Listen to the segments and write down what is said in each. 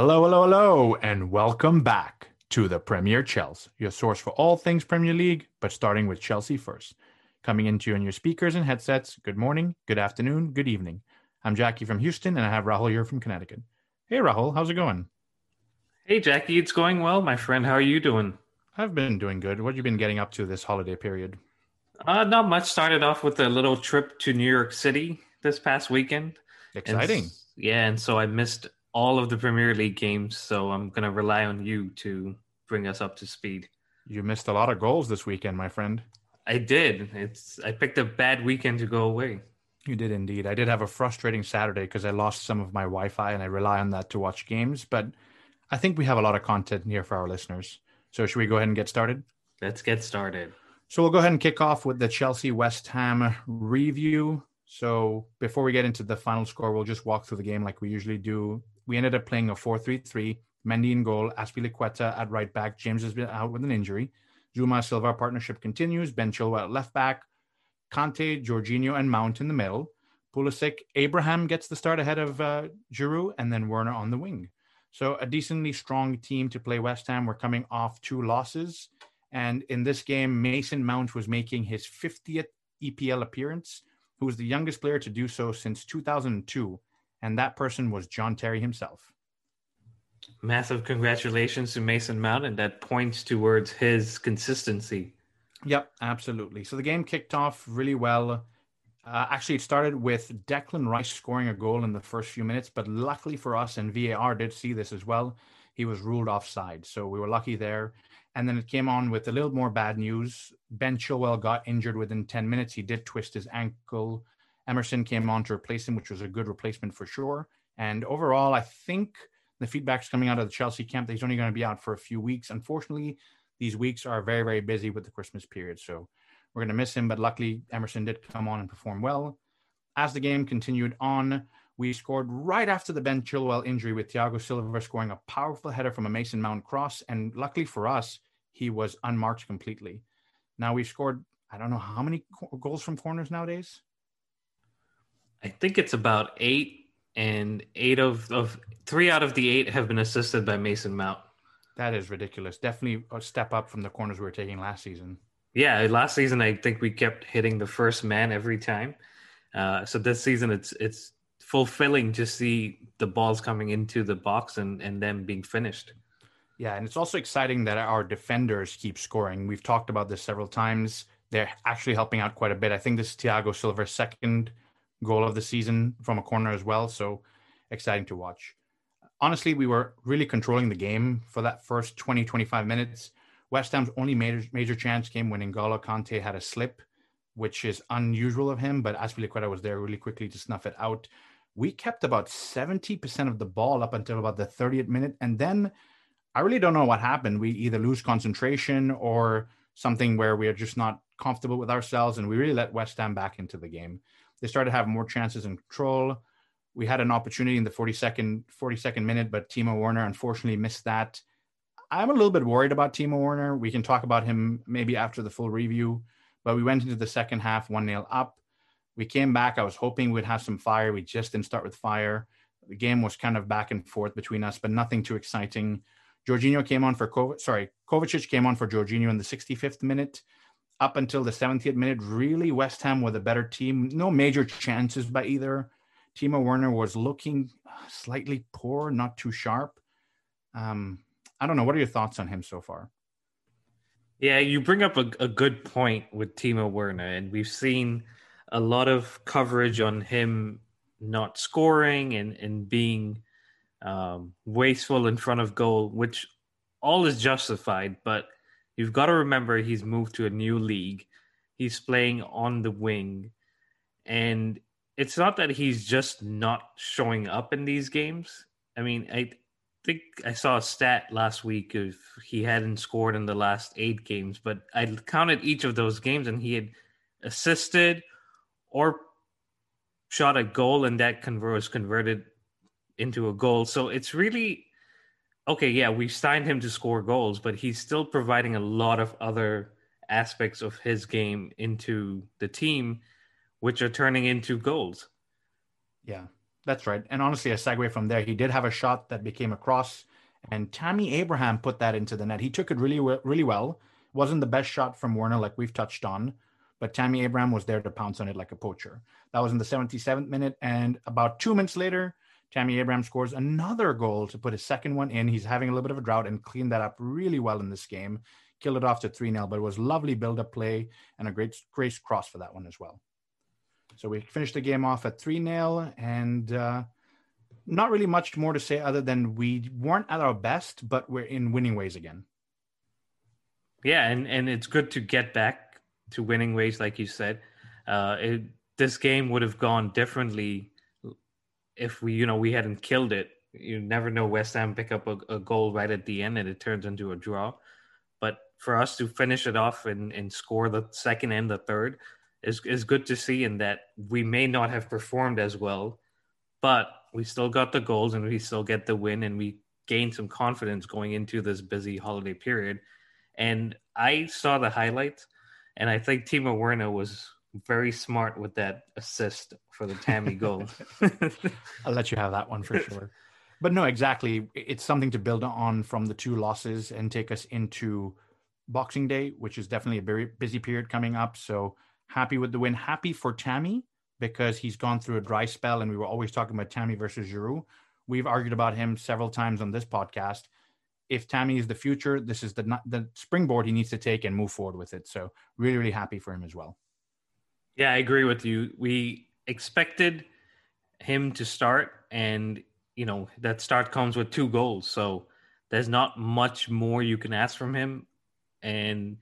Hello, hello, hello, and welcome back to the Premier Chels, your source for all things Premier League, but starting with Chelsea first. Coming into you on your speakers and headsets. Good morning, good afternoon, good evening. I'm Jackie from Houston, and I have Rahul here from Connecticut. Hey, Rahul, how's it going? Hey, Jackie, it's going well, my friend. How are you doing? I've been doing good. What have you been getting up to this holiday period? Uh, not much. Started off with a little trip to New York City this past weekend. Exciting. And, yeah, and so I missed all of the Premier League games, so I'm going to rely on you to bring us up to speed. You missed a lot of goals this weekend, my friend. I did. It's I picked a bad weekend to go away. You did indeed. I did have a frustrating Saturday because I lost some of my Wi-Fi and I rely on that to watch games, but I think we have a lot of content here for our listeners. So should we go ahead and get started? Let's get started. So we'll go ahead and kick off with the Chelsea West Ham review. So before we get into the final score, we'll just walk through the game like we usually do. We ended up playing a 4-3-3. Mendy in goal, Azpilicueta at right back. James has been out with an injury. Zouma Silva partnership continues. Ben Chilwell at left back. Kanté, Jorginho, and Mount in the middle. Pulisic, Abraham gets the start ahead of uh, Giroud, and then Werner on the wing. So a decently strong team to play West Ham. We're coming off two losses. And in this game, Mason Mount was making his 50th EPL appearance, who was the youngest player to do so since 2002. And that person was John Terry himself. Massive congratulations to Mason Mount, and that points towards his consistency. Yep, absolutely. So the game kicked off really well. Uh, actually, it started with Declan Rice scoring a goal in the first few minutes, but luckily for us, and VAR did see this as well, he was ruled offside. So we were lucky there. And then it came on with a little more bad news. Ben Chilwell got injured within 10 minutes. He did twist his ankle. Emerson came on to replace him, which was a good replacement for sure. And overall, I think the feedback's coming out of the Chelsea camp that he's only going to be out for a few weeks. Unfortunately, these weeks are very, very busy with the Christmas period. So we're going to miss him. But luckily, Emerson did come on and perform well. As the game continued on, we scored right after the Ben Chilwell injury with Thiago Silva scoring a powerful header from a Mason Mount cross. And luckily for us, he was unmarked completely. Now we've scored, I don't know how many goals from corners nowadays. I think it's about eight, and eight of, of three out of the eight have been assisted by Mason Mount. That is ridiculous. Definitely a step up from the corners we were taking last season. Yeah, last season I think we kept hitting the first man every time. Uh, so this season it's it's fulfilling to see the balls coming into the box and and them being finished. Yeah, and it's also exciting that our defenders keep scoring. We've talked about this several times. They're actually helping out quite a bit. I think this is Thiago Silva's second goal of the season from a corner as well. So exciting to watch. Honestly, we were really controlling the game for that first 20, 25 minutes. West Ham's only major, major chance came when N'Golo Kanté had a slip, which is unusual of him, but Azpilicueta was there really quickly to snuff it out we kept about 70% of the ball up until about the 30th minute. And then I really don't know what happened. We either lose concentration or something where we are just not comfortable with ourselves. And we really let West Ham back into the game. They started to have more chances and control. We had an opportunity in the 42nd, 42nd minute, but Timo Werner unfortunately missed that. I'm a little bit worried about Timo Werner. We can talk about him maybe after the full review, but we went into the second half 1 0 up. We came back. I was hoping we'd have some fire. We just didn't start with fire. The game was kind of back and forth between us, but nothing too exciting. Jorginho came on for Kovac. Sorry, Kovacic came on for Jorginho in the 65th minute. Up until the 70th minute, really West Ham were the better team. No major chances by either. Timo Werner was looking slightly poor, not too sharp. Um, I don't know. What are your thoughts on him so far? Yeah, you bring up a, a good point with Timo Werner, and we've seen a lot of coverage on him not scoring and and being um, wasteful in front of goal, which all is justified. But you've got to remember he's moved to a new league. He's playing on the wing, and it's not that he's just not showing up in these games. I mean, I think I saw a stat last week of he hadn't scored in the last eight games, but I counted each of those games and he had assisted or shot a goal and that convert was converted into a goal. So it's really okay. Yeah, we signed him to score goals, but he's still providing a lot of other aspects of his game into the team, which are turning into goals. Yeah, That's right. And honestly, a segue from there, he did have a shot that became a cross, and Tammy Abraham put that into the net. He took it really, really well. Wasn't the best shot from Werner, like we've touched on, but Tammy Abraham was there to pounce on it like a poacher. That was in the 77th minute, and about two minutes later, Tammy Abraham scores another goal to put his second one in. He's having a little bit of a drought and cleaned that up really well in this game. Killed it off to 3 0, but it was lovely build up play and a great, great cross for that one as well. So we finished the game off at 3 0, and uh, not really much more to say other than we weren't at our best, but we're in winning ways again. Yeah, and, and it's good to get back to winning ways, like you said. Uh, it, this game would have gone differently if we, you know, we hadn't killed it. You never know. West Ham pick up a, a goal right at the end, and it turns into a draw. But for us to finish it off and, and score the second and the third is is good to see. In that we may not have performed as well, but we still got the goals and we still get the win, and we gain some confidence going into this busy holiday period. And I saw the highlights, and I think Timo Werner was very smart with that assist for the Tammy goal. I'll let you have that one for sure. But no, exactly. It's something to build on from the two losses and take us into Boxing Day, which is definitely a very busy period coming up. So happy with the win. Happy for Tammy because he's gone through a dry spell, and we were always talking about Tammy versus Giroud. We've argued about him several times on this podcast. If Tammy is the future, this is the the springboard he needs to take and move forward with it. So really, really happy for him as well. Yeah, I agree with you. We expected him to start, and you know that start comes with two goals. So there's not much more you can ask from him, and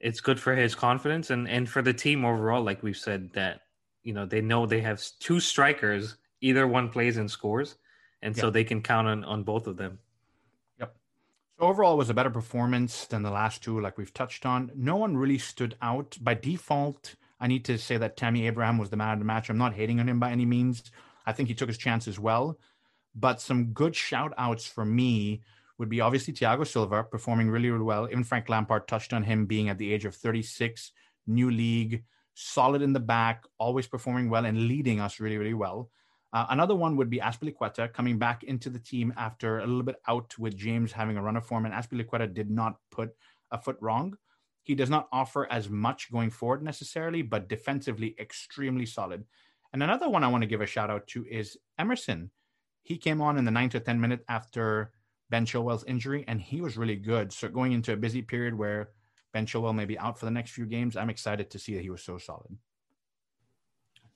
it's good for his confidence and and for the team overall. Like we've said, that you know they know they have two strikers. Either one plays and scores, and yep. so they can count on on both of them. Yep. So overall, it was a better performance than the last two, like we've touched on. No one really stood out by default I need to say that Tammy Abraham was the man of the match. I'm not hating on him by any means. I think he took his chance as well. But some good shout outs for me would be obviously Thiago Silva performing really, really well. Even Frank Lampard touched on him being at the age of 36, new league, solid in the back, always performing well and leading us really, really well. Uh, another one would be Azpilicueta coming back into the team after a little bit out with James having a run of form, and Azpilicueta did not put a foot wrong. He does not offer as much going forward necessarily, but defensively extremely solid. And another one I want to give a shout out to is Emerson. He came on in the ninth or 10 minute after Ben Chilwell's injury, and he was really good. So going into a busy period where Ben Chilwell may be out for the next few games, I'm excited to see that he was so solid.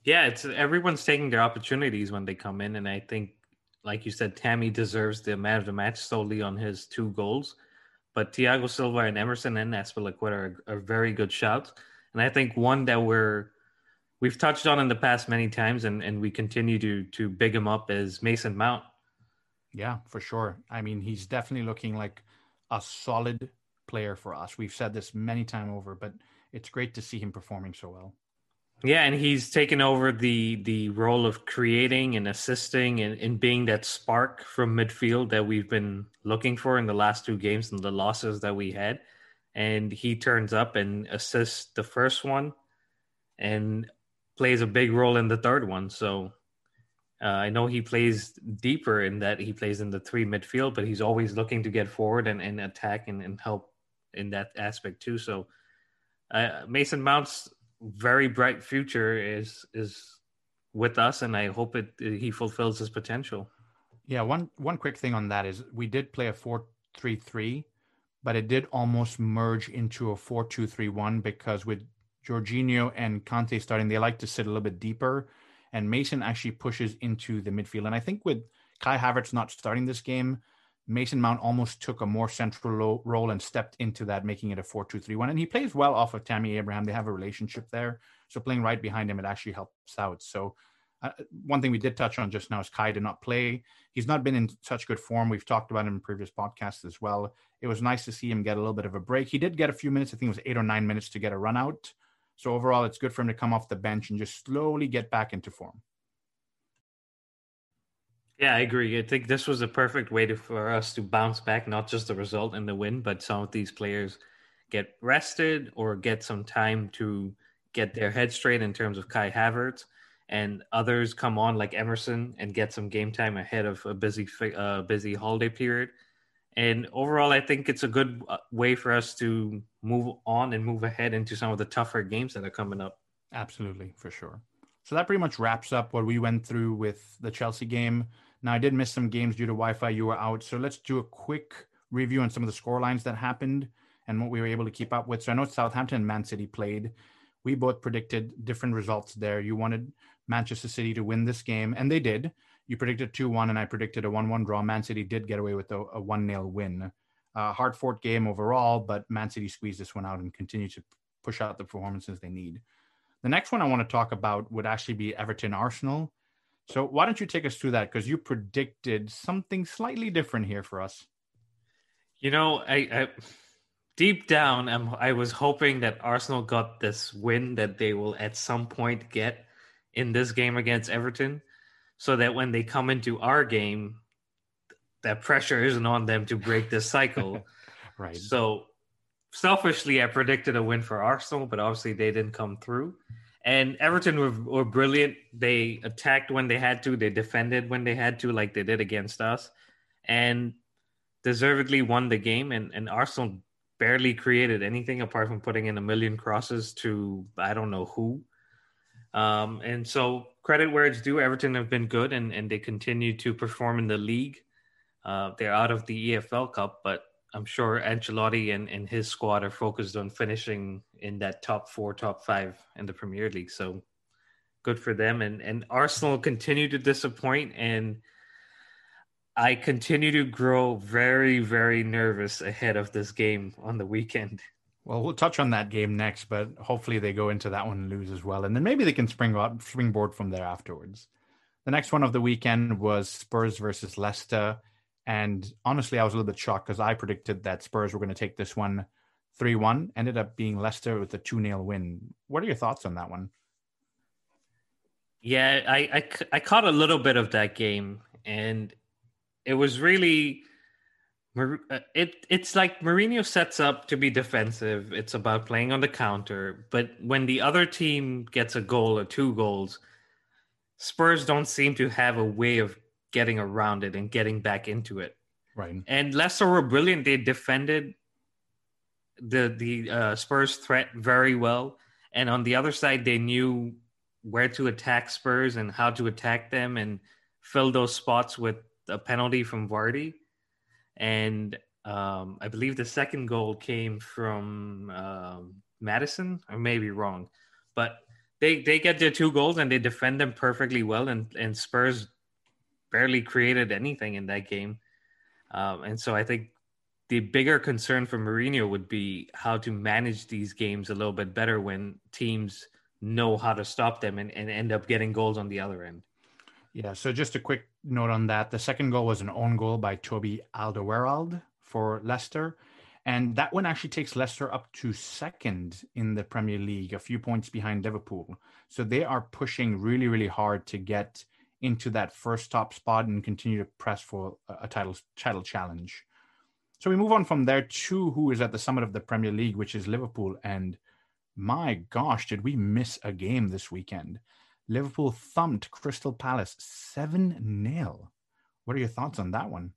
Yeah, it's everyone's taking their opportunities when they come in, and I think, like you said, Tammy deserves the man of the match solely on his two goals. But Thiago Silva and Emerson and Azpilicueta are, are very good shouts. And I think one that we're we've touched on in the past many times and, and we continue to to big him up is Mason Mount. Yeah, for sure. I mean, he's definitely looking like a solid player for us. We've said this many times over, but it's great to see him performing so well. Yeah, and he's taken over the the role of creating and assisting and, and being that spark from midfield that we've been looking for in the last two games and the losses that we had. And he turns up and assists the first one and plays a big role in the third one. So uh, I know he plays deeper in that he plays in the three midfield, but he's always looking to get forward and, and attack and, and help in that aspect too. So uh, Mason Mount's very bright future is is with us, and I hope it he fulfills his potential. Yeah, one one quick thing on that is we did play a four three three, but it did almost merge into a four two three one because with Jorginho and Kante starting, they like to sit a little bit deeper, and Mason actually pushes into the midfield. And I think with Kai Havertz not starting this game, Mason Mount almost took a more central role and stepped into that, making it a 4 2 3 1. And he plays well off of Tammy Abraham. They have a relationship there. So playing right behind him, it actually helps out. So, uh, one thing we did touch on just now is Kai did not play. He's not been in such good form. We've talked about him in previous podcasts as well. It was nice to see him get a little bit of a break. He did get a few minutes. I think it was eight or nine minutes to get a run out. So, overall, it's good for him to come off the bench and just slowly get back into form. Yeah, I agree. I think this was a perfect way to, for us to bounce back, not just the result and the win, but some of these players get rested or get some time to get their head straight in terms of Kai Havertz. and others come on like Emerson and get some game time ahead of a busy uh, busy holiday period. And overall, I think it's a good uh, way for us to move on and move ahead into some of the tougher games that are coming up. Absolutely, for sure. So that pretty much wraps up what we went through with the Chelsea game. Now, I did miss some games due to Wi Fi. You were out. So let's do a quick review on some of the score lines that happened and what we were able to keep up with. So I know Southampton and Man City played. We both predicted different results there. You wanted Manchester City to win this game, and they did. You predicted 2 1, and I predicted a 1 1 draw. Man City did get away with a 1 0 win. Uh, hard fought game overall, but Man City squeezed this one out and continue to push out the performances they need. The next one I want to talk about would actually be Everton Arsenal. So why don't you take us through that? Because you predicted something slightly different here for us. You know, I, I deep down, I'm, I was hoping that Arsenal got this win that they will at some point get in this game against Everton, so that when they come into our game, that pressure isn't on them to break this cycle. right. So selfishly, I predicted a win for Arsenal, but obviously they didn't come through. And Everton were, were brilliant. They attacked when they had to, they defended when they had to, like they did against us, and deservedly won the game. And, and Arsenal barely created anything apart from putting in a million crosses to I don't know who. Um, and so credit where it's due. Everton have been good and, and they continue to perform in the league. Uh, they're out of the EFL Cup, but I'm sure Ancelotti and, and his squad are focused on finishing in that top four, top five in the Premier League. So good for them. And and Arsenal continue to disappoint and I continue to grow very, very nervous ahead of this game on the weekend. Well, we'll touch on that game next, but hopefully they go into that one and lose as well, and then maybe they can spring up, springboard from there afterwards. The next one of the weekend was Spurs versus Leicester, and honestly, I was a little bit shocked because I predicted that Spurs were going to take this one three one. Ended up being Leicester with a two 0 win. What are your thoughts on that one? Yeah, I, I I caught a little bit of that game, and it was really uh, it it's like Mourinho sets up to be defensive. It's about playing on the counter, but when the other team gets a goal or two goals, Spurs don't seem to have a way of getting around it and getting back into it. Right. And Leicester were brilliant. They defended the the uh, Spurs threat very well, and on the other side, they knew where to attack Spurs and how to attack them and fill those spots with a penalty from Vardy, and um, I believe the second goal came from um, Maddison. I may be wrong, but they they get their two goals and they defend them perfectly well, and and Spurs barely created anything in that game, um, and so I think the bigger concern for Mourinho would be how to manage these games a little bit better when teams know how to stop them and, and end up getting goals on the other end. Yeah, so just a quick note on that. The second goal was an own goal by Toby Alderweireld for Leicester. And that one actually takes Leicester up to second in the Premier League, a few points behind Liverpool. So they are pushing really, really hard to get into that first top spot and continue to press for a title title challenge. So we move on from there to who is at the summit of the Premier League, which is Liverpool. And my gosh, did we miss a game this weekend? Liverpool thumped Crystal Palace 7 0. What are your thoughts on that one?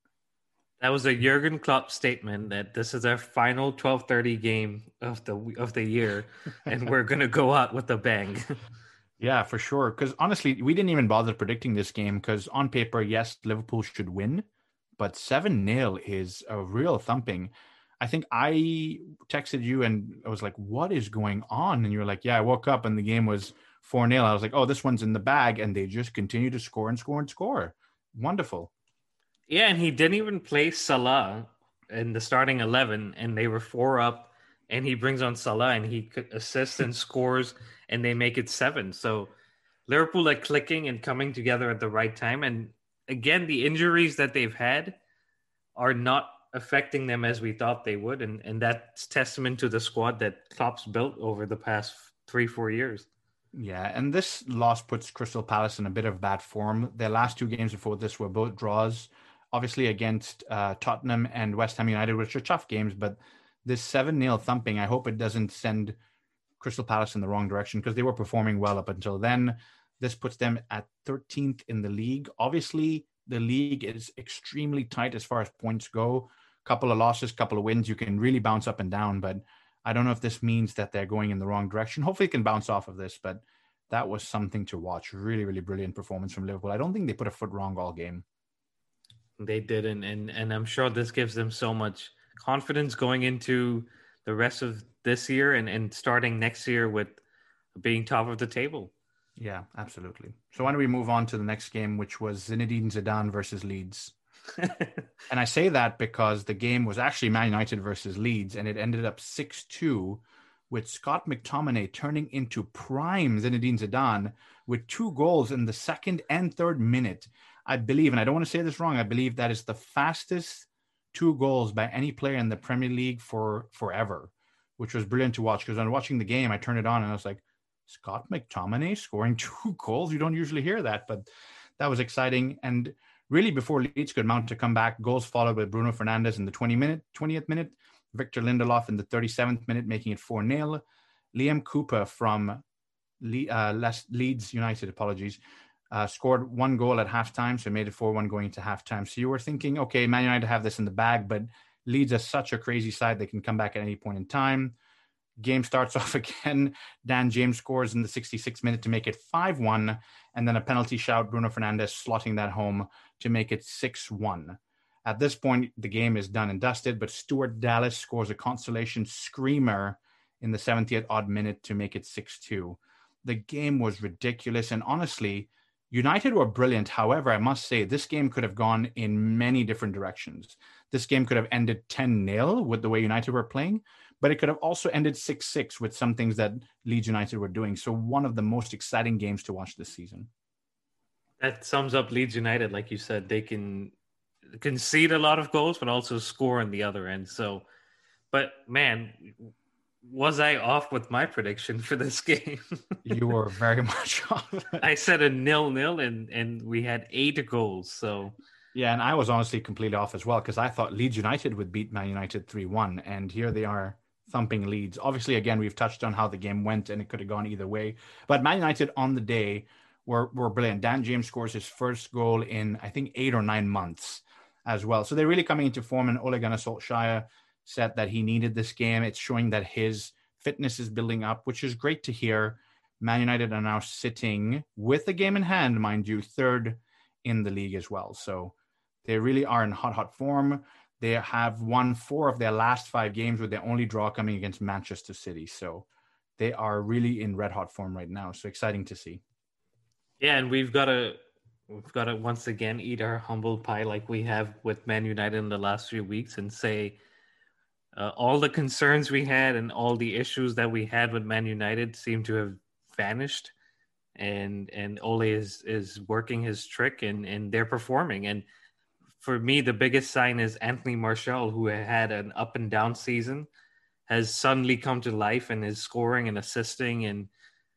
That was a Jurgen Klopp statement that this is our final 12:30 game of the of the year and we're going to go out with a bang. yeah, for sure cuz honestly, we didn't even bother predicting this game cuz on paper, yes, Liverpool should win, but 7-0 is a real thumping. I think I texted you and I was like, "What is going on?" and you were like, "Yeah, I woke up and the game was 4 0. I was like, oh, this one's in the bag. And they just continue to score and score and score. Wonderful. Yeah. And he didn't even play Salah in the starting 11, and they were four up. And he brings on Salah and he assists and scores, and they make it seven. So Liverpool are clicking and coming together at the right time. And again, the injuries that they've had are not affecting them as we thought they would. And, and that's testament to the squad that Klopp's built over the past three, four years. Yeah, and this loss puts Crystal Palace in a bit of bad form. Their last two games before this were both draws, obviously against uh, Tottenham and West Ham United, which are tough games. But this 7 0 thumping, I hope it doesn't send Crystal Palace in the wrong direction because they were performing well up until then. This puts them at 13th in the league. Obviously, the league is extremely tight as far as points go. A Couple of losses, a couple of wins, you can really bounce up and down. But I don't know if this means that they're going in the wrong direction. Hopefully, it can bounce off of this. But that was something to watch. Really, really brilliant performance from Liverpool. I don't think they put a foot wrong all game. They didn't, and and I'm sure this gives them so much confidence going into the rest of this year and and starting next year with being top of the table. Yeah, absolutely. So why don't we move on to the next game, which was Zinedine Zidane versus Leeds. and I say that because the game was actually Man United versus Leeds, and it ended up 6 2 with Scott McTominay turning into prime Zinedine Zidane with two goals in the second and third minute. I believe, and I don't want to say this wrong, I believe that is the fastest two goals by any player in the Premier League for forever, which was brilliant to watch. Because when watching the game, I turned it on and I was like, Scott McTominay scoring two goals. You don't usually hear that, but that was exciting. And really, before Leeds could mount to come back, goals followed by Bruno Fernandes in the 20 minute, 20th minute, Victor Lindelof in the 37th minute, making it 4 0. Liam Cooper from Le- uh, Leeds United, apologies, uh, scored one goal at halftime, so made it 4 1 going into halftime. So you were thinking, okay, Man United have this in the bag, but Leeds are such a crazy side, they can come back at any point in time. Game starts off again. Dan James scores in the 66th minute to make it 5 1. And then a penalty shout, Bruno Fernandes slotting that home to make it 6 1. At this point, the game is done and dusted, but Stuart Dallas scores a consolation screamer in the 70th odd minute to make it 6 2. The game was ridiculous. And honestly, United were brilliant. However, I must say, this game could have gone in many different directions. This game could have ended 10 0 with the way United were playing, but it could have also ended 6 6 with some things that Leeds United were doing. So, one of the most exciting games to watch this season. That sums up Leeds United. Like you said, they can concede a lot of goals, but also score on the other end. So, but man, was I off with my prediction for this game? you were very much off. I said a nil nil, and and we had eight goals. So yeah, and I was honestly completely off as well because I thought Leeds United would beat Man United three one, and here they are thumping Leeds. Obviously, again, we've touched on how the game went, and it could have gone either way. But Man United on the day were were brilliant. Dan James scores his first goal in I think eight or nine months as well. So they're really coming into form. And Ole Gunnar Solskjaer said that he needed this game. It's showing that his fitness is building up, which is great to hear. Man United are now sitting with a game in hand, mind you, third in the league as well. So they really are in hot, hot form. They have won four of their last five games with their only draw coming against Manchester City. So they are really in red hot form right now. So exciting to see. Yeah, and we've got to we've got to once again eat our humble pie like we have with Man United in the last few weeks and say uh, all the concerns we had and all the issues that we had with Man United seem to have vanished, and and Ole is is working his trick and and they're performing. And for me, the biggest sign is Anthony Martial, who had an up and down season, has suddenly come to life and is scoring and assisting and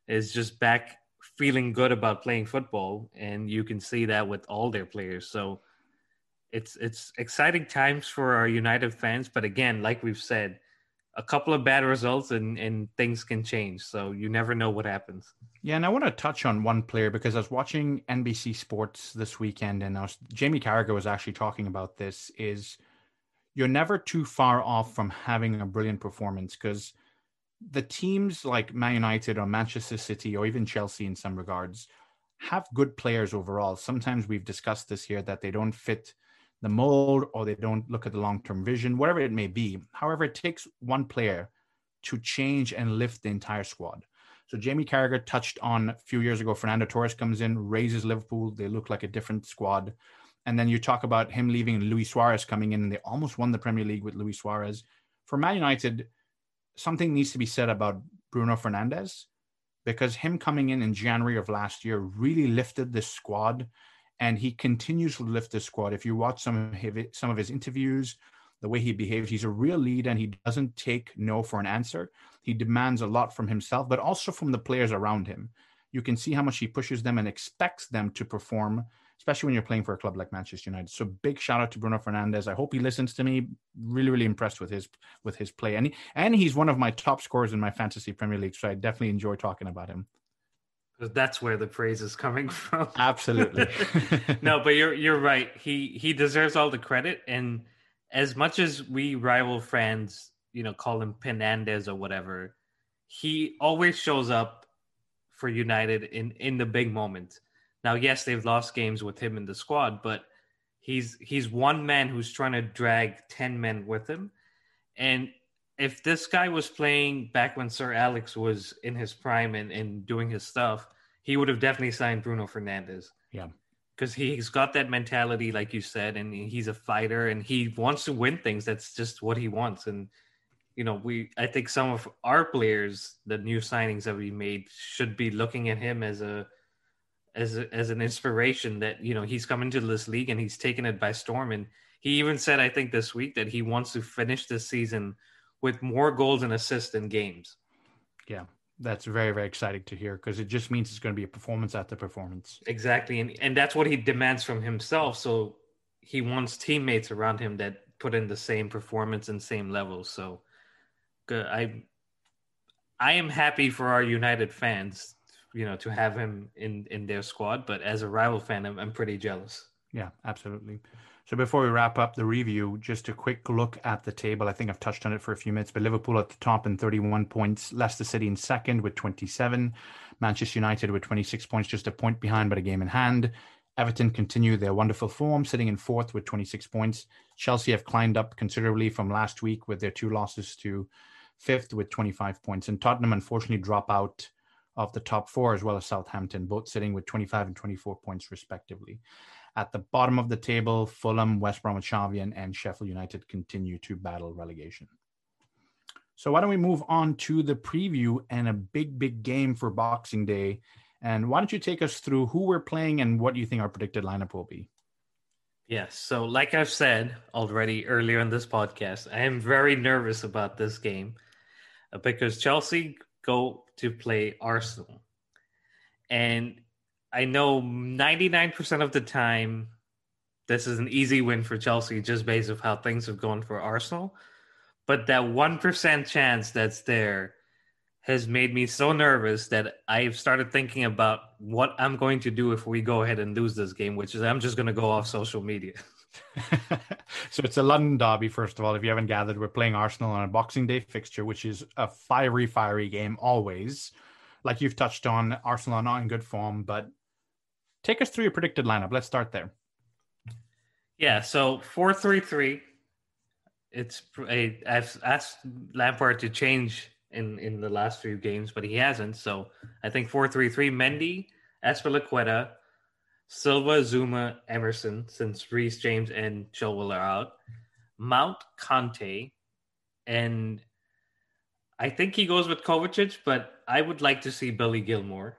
is just back feeling good about playing football, and you can see that with all their players. So it's it's exciting times for our United fans, but again, like we've said, a couple of bad results and and things can change. So you never know what happens. Yeah, and I want to touch on one player because I was watching NBC Sports this weekend, and was, Jamie Carragher was actually talking about this. Is you're never too far off from having a brilliant performance because the teams like Man United or Manchester City or even Chelsea in some regards have good players overall. Sometimes we've discussed this here that they don't fit the mold or they don't look at the long term vision, whatever it may be. However, it takes one player to change and lift the entire squad. So Jamie Carragher touched on a few years ago, Fernando Torres comes in, raises Liverpool. They look like a different squad. And then you talk about him leaving Luis Suarez coming in, and they almost won the Premier League with Luis Suarez. For Man United, something needs to be said about Bruno Fernandes because him coming in in January of last year really lifted this squad and he continues to lift this squad. If you watch some of his, some of his interviews, the way he behaves, he's a real lead and he doesn't take no for an answer. He demands a lot from himself, but also from the players around him. You can see how much he pushes them and expects them to perform especially when you're playing for a club like Manchester United. So big shout out to Bruno Fernandes. I hope he listens to me. Really, really impressed with his with his play, and he, and he's one of my top scorers in my fantasy Premier League. So I definitely enjoy talking about him. That's where the praise is coming from. Absolutely. no, but you're you're right. He he deserves all the credit. And as much as we rival fans, you know, call him Penandez or whatever, he always shows up for United in in the big moments. Now, yes, they've lost games with him in the squad, but he's he's one man who's trying to drag 10 men with him. And if this guy was playing back when Sir Alex was in his prime and, and doing his stuff, he would have definitely signed Bruno Fernandes. Yeah. Because he's got that mentality, like you said, and he's a fighter and he wants to win things. That's just what he wants. And you know, we I think some of our players, the new signings that we made, should be looking at him as a as a, as an inspiration that you know he's come into this league and he's taken it by storm. And he even said, I think this week that he wants to finish this season with more goals and assists in games. Yeah, that's very very exciting to hear because it just means it's going to be a performance after performance. Exactly, and and that's what he demands from himself. So he wants teammates around him that put in the same performance and same level So good I I am happy for our United fans, you know, to have him in in their squad. But as a rival fan, I'm, I'm pretty jealous. Yeah, absolutely. So before we wrap up the review, just a quick look at the table. I think I've touched on it for a few minutes, but Liverpool at the top in 31 points, Leicester City in second with 27, Manchester United with 26 points, just a point behind, but a game in hand. Everton continue their wonderful form, sitting in fourth with 26 points. Chelsea have climbed up considerably from last week with their two losses to fifth with 25 points. And Tottenham, unfortunately, drop out of the top four, as well as Southampton, both sitting with 25 and 24 points, respectively. At the bottom of the table, Fulham, West Bromwich Albion, and Sheffield United continue to battle relegation. So, why don't we move on to the preview and a big, big game for Boxing Day? And why don't you take us through who we're playing and what you think our predicted lineup will be? Yes. So, like I've said already earlier in this podcast, I am very nervous about this game uh, because Chelsea go to play Arsenal. And I know 99% of the time this is an easy win for Chelsea just based of how things have gone for Arsenal. But that 1% chance that's there has made me so nervous that I've started thinking about what I'm going to do if we go ahead and lose this game, which is I'm just going to go off social media. so it's a London derby, first of all. If you haven't gathered, we're playing Arsenal on a Boxing Day fixture, which is a fiery, fiery game always. Like you've touched on, Arsenal are not in good form, but take us through your predicted lineup. Let's start there. Yeah, so four three three. It's a, I've asked Lampard to change in in the last few games, but he hasn't. So I think four three three. Mendy, Azpilicueta, Silva, Zouma, Emerson, since Reece James and Chilwell are out, Mount Kanté, and I think he goes with Kovacic, but I would like to see Billy Gilmour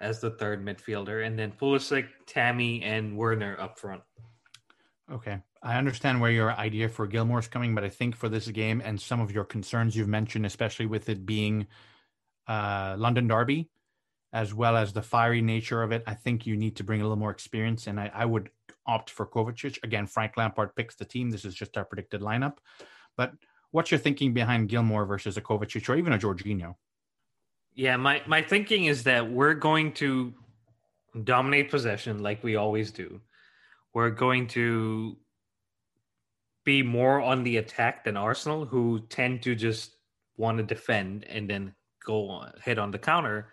as the third midfielder, and then Pulisic, Tammy, and Werner up front. Okay. I understand where your idea for Gilmour is coming, but I think for this game and some of your concerns you've mentioned, especially with it being uh, London Derby, as well as the fiery nature of it, I think you need to bring a little more experience. And I, I would opt for Kovacic. Again, Frank Lampard picks the team. This is just our predicted lineup. But what's your thinking behind Gilmour versus a Kovacic or even a Jorginho? Yeah, my, my thinking is that we're going to dominate possession like we always do. We're going to be more on the attack than Arsenal, who tend to just want to defend and then go on, hit on the counter.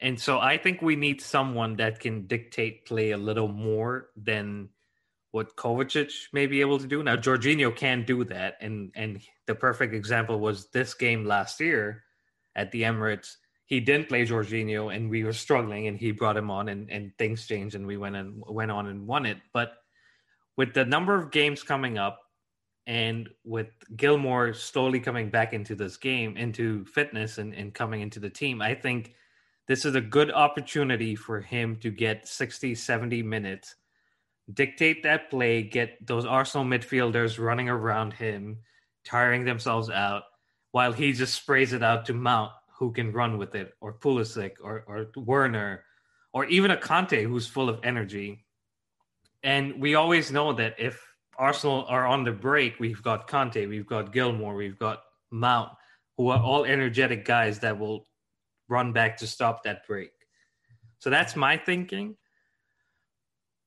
And so I think we need someone that can dictate play a little more than what Kovacic may be able to do. Now Jorginho can do that, and and the perfect example was this game last year at the Emirates. He didn't play Jorginho, and we were struggling, and he brought him on, and, and things changed, and we went and went on and won it. But with the number of games coming up, and with Gilmour slowly coming back into this game, into fitness and, and coming into the team, I think this is a good opportunity for him to get 60, 70 minutes, dictate that play, get those Arsenal midfielders running around him, tiring themselves out, while he just sprays it out to Mount, who can run with it, or Pulisic, or, or Werner, or even a Kanté who's full of energy. And we always know that if Arsenal are on the break, we've got Kanté, we've got Gilmour, we've got Mount, who are all energetic guys that will run back to stop that break. So that's my thinking.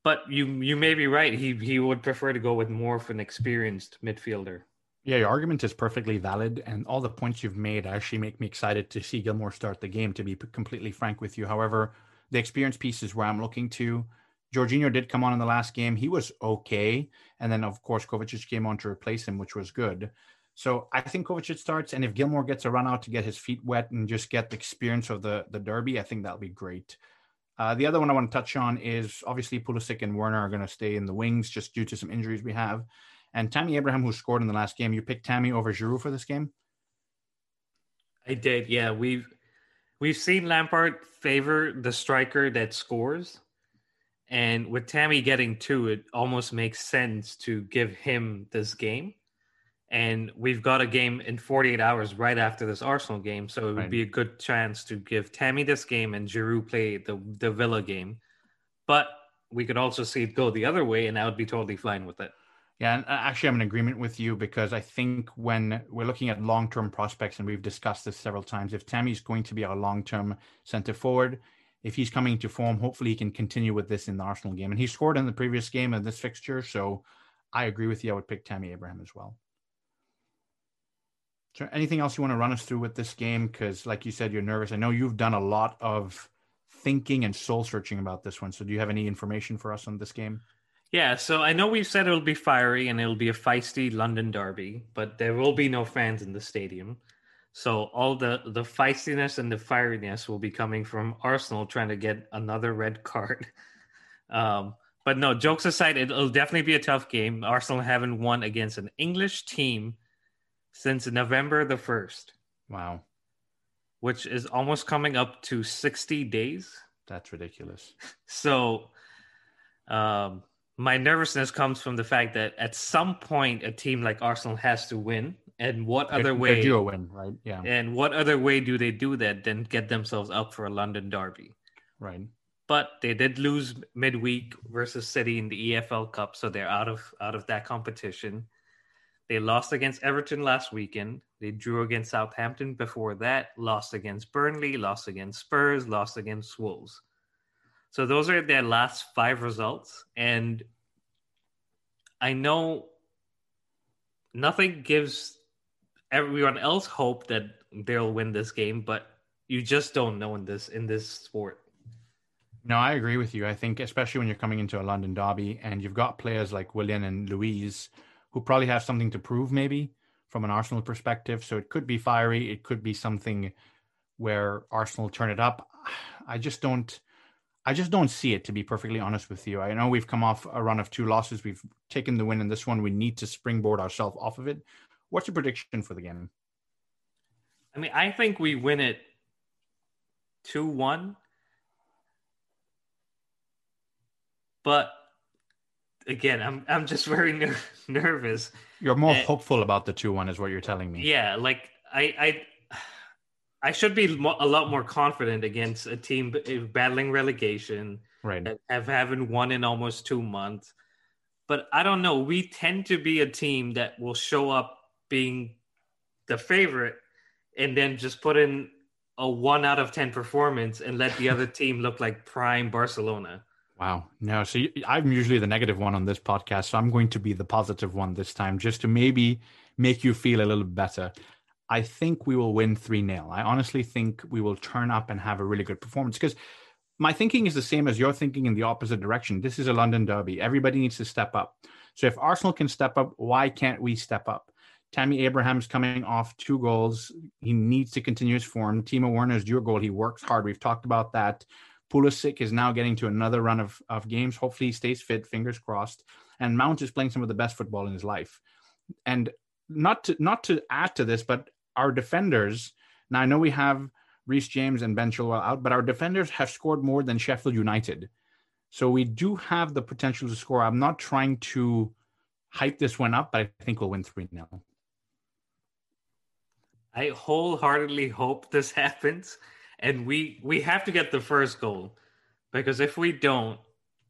But you you may be right. He he would prefer to go with more of an experienced midfielder. Yeah, your argument is perfectly valid, and all the points you've made actually make me excited to see Gilmour start the game. To be completely frank with you, however, the experience piece is where I'm looking to. Jorginho did come on in the last game. He was okay, and then of course Kovacic came on to replace him, which was good. So I think Kovacic starts, and if Gilmour gets a run out to get his feet wet and just get the experience of the the derby, I think that'll be great. Uh, the other one I want to touch on is obviously Pulisic and Werner are going to stay in the wings just due to some injuries we have. And Tammy Abraham, who scored in the last game, you picked Tammy over Giroud for this game. I did, yeah. We've we've seen Lampard favor the striker that scores, and with Tammy getting two, it almost makes sense to give him this game and we've got a game in 48 hours right after this Arsenal game, so it would right. be a good chance to give Tammy this game and Giroud play the the Villa game. But we could also see it go the other way, and I would be totally fine with it. Yeah, and uh, actually, I'm in agreement with you because I think when we're looking at long term prospects, and we've discussed this several times, if Tammy's going to be our long term center forward, if he's coming to form, hopefully he can continue with this in the Arsenal game. And he scored in the previous game of this fixture, so I agree with you. I would pick Tammy Abraham as well. There anything else you want to run us through with this game? Because, like you said, you're nervous. I know you've done a lot of thinking and soul searching about this one. So, do you have any information for us on this game? Yeah, so I know we've said it'll be fiery and it'll be a feisty London derby, but there will be no fans in the stadium. So all the the feistiness and the fieriness will be coming from Arsenal trying to get another red card. Um, but no, jokes aside, it'll definitely be a tough game. Arsenal haven't won against an English team since November the 1st. Wow. Which is almost coming up to 60 days. That's ridiculous. So, um, my nervousness comes from the fact that at some point a team like Arsenal has to win. And what other way do a win, right? Yeah. And what other way do they do that than get themselves up for a London derby? Right. But they did lose midweek versus City in the EFL Cup, so they're out of out of that competition. They lost against Everton last weekend. They drew against Southampton before that, lost against Burnley, lost against Spurs, lost against Wolves. So those are their last five results. And I know nothing gives everyone else hope that they'll win this game, but you just don't know in this in this sport. No, I agree with you. I think especially when you're coming into a London derby and you've got players like Willian and Luiz who probably have something to prove, maybe from an Arsenal perspective. So it could be fiery. It could be something where Arsenal turn it up. I just don't. I just don't see it, to be perfectly honest with you. I know we've come off a run of two losses. We've taken the win in this one. We need to springboard ourselves off of it. What's your prediction for the game? I mean, I think we win it 2 1. But again, I'm I'm just very ner- nervous. You're more and, hopeful about the two one, is what you're telling me. Yeah, like I I I should be a lot more confident against a team eh, battling relegation, right? That have haven't won in almost two months. But I don't know. We tend to be a team that will show up being the favorite and then just put in a one out of ten performance and let the other team look like prime Barcelona. Wow. No, so I'm usually the negative one on this podcast. So I'm going to be the positive one this time just to maybe make you feel a little better. I think we will win 3 0. I honestly think we will turn up and have a really good performance because my thinking is the same as your thinking in the opposite direction. This is a London derby. Everybody needs to step up. So if Arsenal can step up, why can't we step up? Tammy Abraham's coming off two goals. He needs to continue his form. Timo Werner's due a goal. He works hard. We've talked about that. Pulisic is now getting to another run of, of games. Hopefully, he stays fit. Fingers crossed. And Mount is playing some of the best football in his life. And not to not to add to this, but our defenders. Now I know we have Reece James and Ben Chilwell out, but our defenders have scored more than Sheffield United. So we do have the potential to score. I'm not trying to hype this one up, but I think we'll win 3 0. I wholeheartedly hope this happens and we we have to get the first goal because if we don't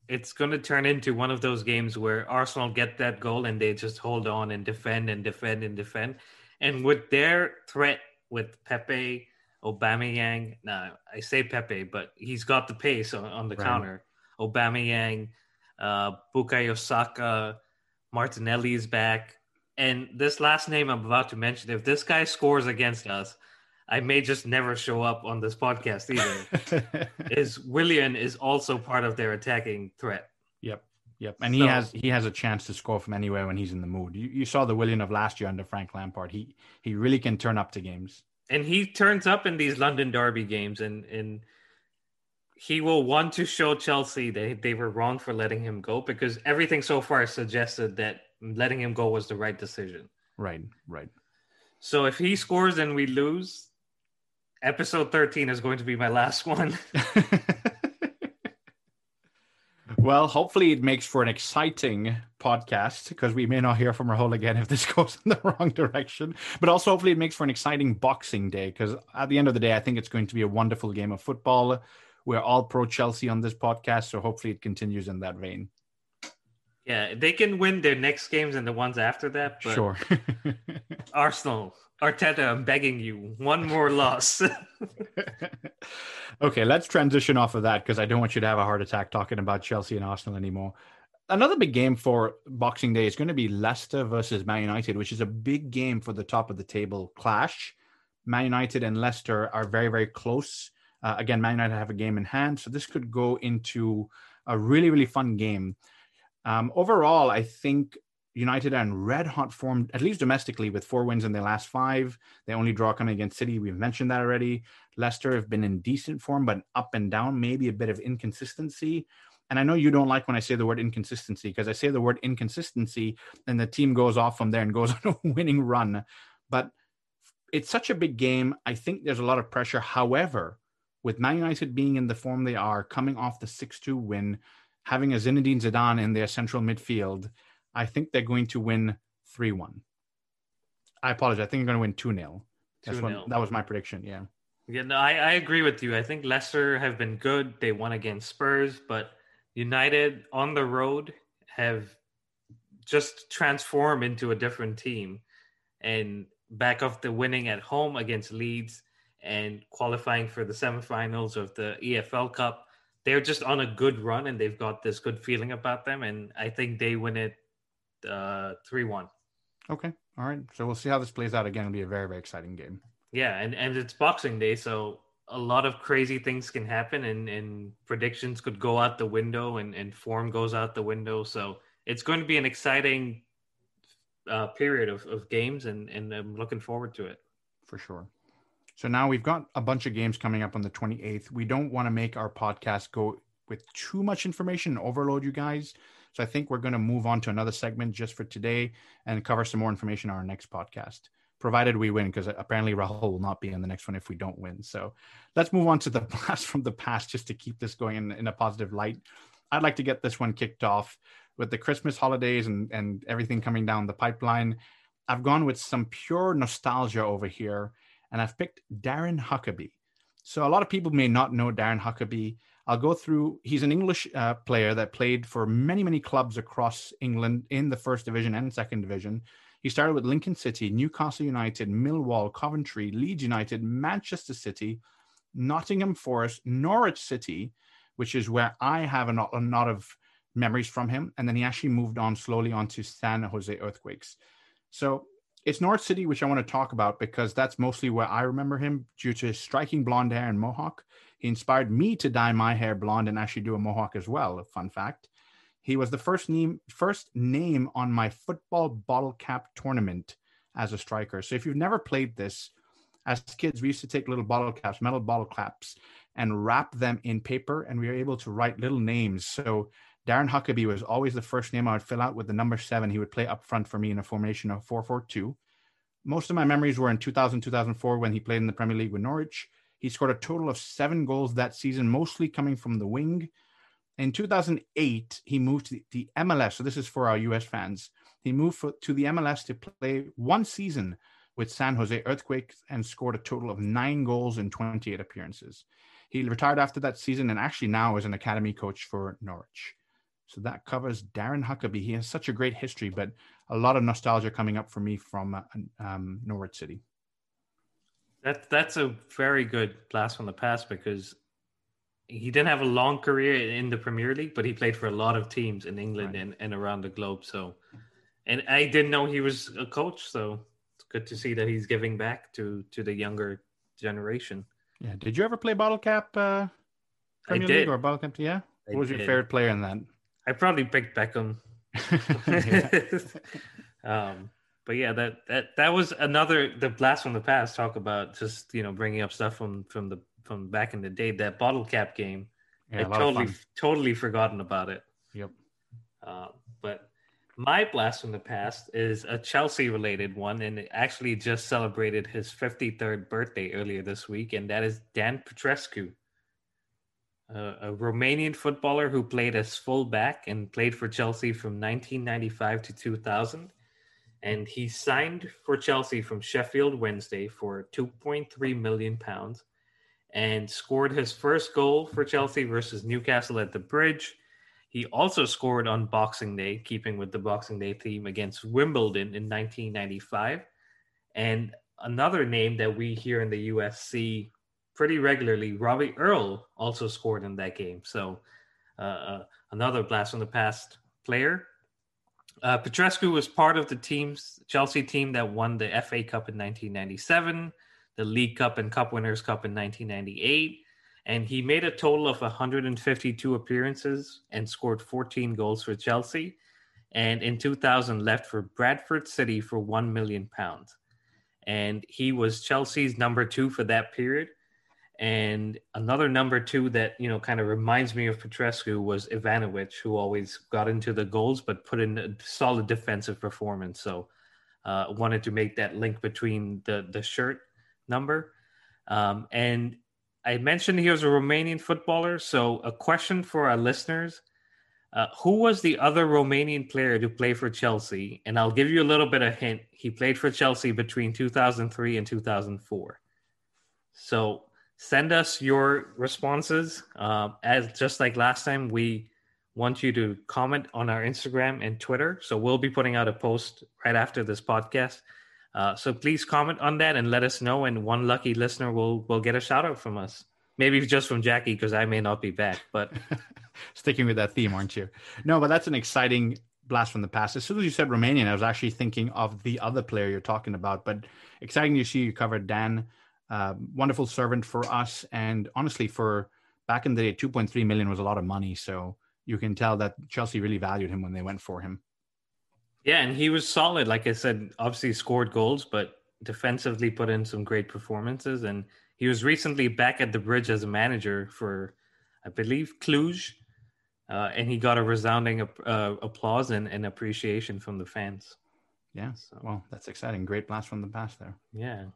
it's going to turn into one of those games where Arsenal get that goal and they just hold on and defend and defend and defend and with their threat with Pepe Aubameyang. No, I say Pepe, but he's got the pace on, on the right. counter. Aubameyang, uh, Bukayo Saka, Martinelli is back. And this last name I'm about to mention, if this guy scores against us, I may just never show up on this podcast either. is Willian is also part of their attacking threat. Yep. Yep. And so, he has he has a chance to score from anywhere when he's in the mood. You, you saw the Willian of last year under Frank Lampard. He he really can turn up to games. And he turns up in these London Derby games and and he will want to show Chelsea that they were wrong for letting him go because everything so far suggested that letting him go was the right decision. Right, right. So if he scores and we lose, episode 13 is going to be my last one. well, hopefully it makes for an exciting podcast because we may not hear from Rahul again if this goes in the wrong direction. But also, hopefully, it makes for an exciting Boxing Day because at the end of the day, I think it's going to be a wonderful game of football. We're all pro Chelsea on this podcast, so hopefully it continues in that vein. Yeah, they can win their next games and the ones after that. But sure. Arsenal, Arteta, I'm begging you, one more loss. okay, let's transition off of that because I don't want you to have a heart attack talking about Chelsea and Arsenal anymore. Another big game for Boxing Day is going to be Leicester versus Man United, which is a big game for the top of the table clash. Man United and Leicester are very, very close. Uh, again, Man United have a game in hand, so this could go into a really, really fun game. Um, overall, I think United are in red hot form, at least domestically, with four wins in their last five. They only draw coming against City. We've mentioned that already. Leicester have been in decent form, but up and down, maybe a bit of inconsistency. And I know you don't like when I say the word inconsistency because I say the word inconsistency and the team goes off from there and goes on a winning run. But it's such a big game. I think there's a lot of pressure. However, with Man United being in the form they are, coming off the 6 2 win, having a Zinedine Zidane in their central midfield, I think they're going to win 3 1. I apologize. I think they're going to win 2 0. That was my prediction. Yeah. Yeah, no, I, I agree with you. I think Leicester have been good. They won against Spurs, but United on the road have just transformed into a different team. And back off the winning at home against Leeds and qualifying for the semifinals of the EFL Cup they're just on a good run and they've got this good feeling about them. And I think they win it uh, 3 uh, 1. Okay. All right. So we'll see how this plays out. Again, it'll be a very, very exciting game. Yeah. And, and it's Boxing Day. So a lot of crazy things can happen and, and predictions could go out the window and, and form goes out the window. So it's going to be an exciting uh, period of, of games and, and I'm looking forward to it. For sure. So now we've got a bunch of games coming up on the 28th. We don't want to make our podcast go with too much information and overload you guys. So I think we're going to move on to another segment just for today and cover some more information on our next podcast, provided we win, because apparently Rahul will not be in the next one if we don't win. So let's move on to the blast from the past just to keep this going in, in a positive light. I'd like to get this one kicked off with the Christmas holidays and, and everything coming down the pipeline. I've gone with some pure nostalgia over here and I've picked Darren Huckerby. So a lot of people may not know Darren Huckerby. I'll go through. He's an English uh, player that played for many, many clubs across England in the first division and second division. He started with Lincoln City, Newcastle United, Millwall, Coventry, Leeds United, Manchester City, Nottingham Forest, Norwich City, which is where I have a lot, a lot of memories from him. And then he actually moved on slowly onto San Jose Earthquakes. So it's Norwich City, which I want to talk about because that's mostly where I remember him due to his striking blonde hair and mohawk. He inspired me to dye my hair blonde and actually do a mohawk as well. A fun fact. He was the first name first name on my football bottle cap tournament as a striker. So if you've never played this, as kids, we used to take little bottle caps, metal bottle caps, and wrap them in paper, and we were able to write little names. So Darren Huckerby was always the first name I would fill out with the number seven. He would play up front for me in a formation of 4 4 2. Most of my memories were in 2000, 2004 when he played in the Premier League with Norwich. He scored a total of seven goals that season, mostly coming from the wing. In 2008, he moved to the MLS. So this is for our US fans. He moved for, to the MLS to play one season with San Jose Earthquakes and scored a total of nine goals in 28 appearances. He retired after that season and actually now is an academy coach for Norwich. So that covers Darren Huckerby. He has such a great history, but a lot of nostalgia coming up for me from uh, um, Norwich City. That that's a very good blast from the past because he didn't have a long career in the Premier League, but he played for a lot of teams in England right. and, and around the globe. So, and I didn't know he was a coach, so it's good to see that he's giving back to to the younger generation. Yeah. Did you ever play bottle cap? Uh, Premier I did. League or bottle cap? Yeah. I what was did. your favorite player in that? I probably picked Beckham. um, but yeah, that that that was another the blast from the past. Talk about just you know bringing up stuff from from the from back in the day. That bottle cap game, yeah, I totally totally forgotten about it. Yep. Uh, but my blast from the past is a Chelsea related one, and it actually just celebrated his 53rd birthday earlier this week, and that is Dan Petrescu, a Romanian footballer who played as fullback and played for Chelsea from 1995 to 2000. And he signed for Chelsea from Sheffield Wednesday for 2.3 million pounds and scored his first goal for Chelsea versus Newcastle at the Bridge he also scored on Boxing Day, keeping with the Boxing Day theme against Wimbledon in 1995. And another name that we here in the US see pretty regularly, Robbie Earle also scored in that game. So uh, uh, another blast from the past player. Uh, Petrescu was part of the team's Chelsea team that won the FA Cup in 1997, the League Cup and Cup Winners' Cup in 1998 and he made a total of 152 appearances and scored 14 goals for Chelsea. And in 2000, left for Bradford City for 1 million pounds. And he was Chelsea's number two for that period. And another number two that, you know, kind of reminds me of Petrescu was Ivanovic, who always got into the goals but put in a solid defensive performance. So uh, wanted to make that link between the, the shirt number. Um, and I mentioned he was a Romanian footballer. So, a question for our listeners uh, Who was the other Romanian player to play for Chelsea? And I'll give you a little bit of hint. He played for Chelsea between 2003 and 2004. So, send us your responses. Uh, as just like last time, we want you to comment on our Instagram and Twitter. So, we'll be putting out a post right after this podcast. Uh, so please comment on that and let us know, and one lucky listener will will get a shout out from us. Maybe just from Jackie because I may not be back. But sticking with that theme, aren't you? No, but that's an exciting blast from the past. As soon as you said Romanian, I was actually thinking of the other player you're talking about. But exciting to see you covered Dan. Uh, wonderful servant for us, and honestly, for back in the day, 2.3 million was a lot of money. So you can tell that Chelsea really valued him when they went for him. Yeah, and he was solid. Like I said, obviously scored goals, but defensively put in some great performances. And he was recently back at the bridge as a manager for, I believe, Cluj. Uh, and he got a resounding uh, applause and, and, appreciation from the fans. Yeah. So, well, that's exciting. Great blast from the past there. Yeah.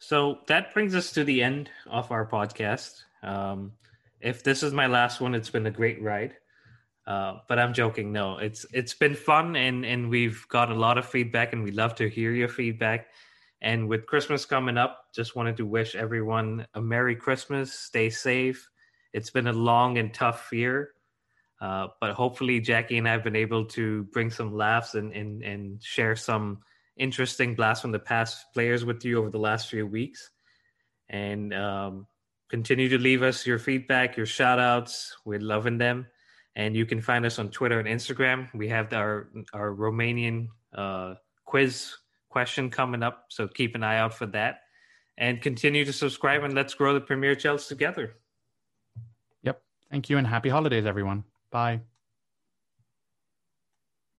So that brings us to the end of our podcast. Um, if this is my last one, it's been a great ride. Uh, but I'm joking. No, it's it's been fun and and we've got a lot of feedback and we love to hear your feedback. And with Christmas coming up, just wanted to wish everyone a Merry Christmas. Stay safe. It's been a long and tough year, uh, but hopefully Jackie and I have been able to bring some laughs and and and share some interesting blasts from the past players with you over the last few weeks. And um, continue to leave us your feedback, your shout outs. We're loving them and you can find us on Twitter and Instagram. We have our our Romanian uh, quiz question coming up, so keep an eye out for that. And continue to subscribe and let's grow the Premier Chels together. Yep. Thank you and happy holidays, everyone. Bye.